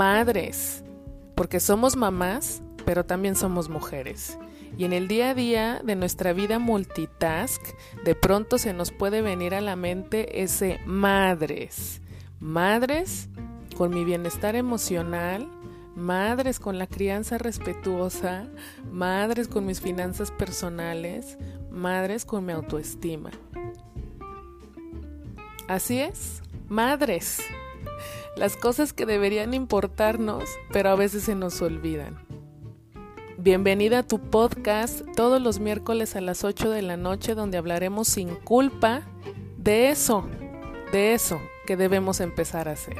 madres, porque somos mamás, pero también somos mujeres. Y en el día a día de nuestra vida multitask, de pronto se nos puede venir a la mente ese madres. Madres con mi bienestar emocional, madres con la crianza respetuosa, madres con mis finanzas personales, madres con mi autoestima. Así es, madres. Las cosas que deberían importarnos, pero a veces se nos olvidan. Bienvenida a tu podcast todos los miércoles a las 8 de la noche donde hablaremos sin culpa de eso, de eso que debemos empezar a hacer.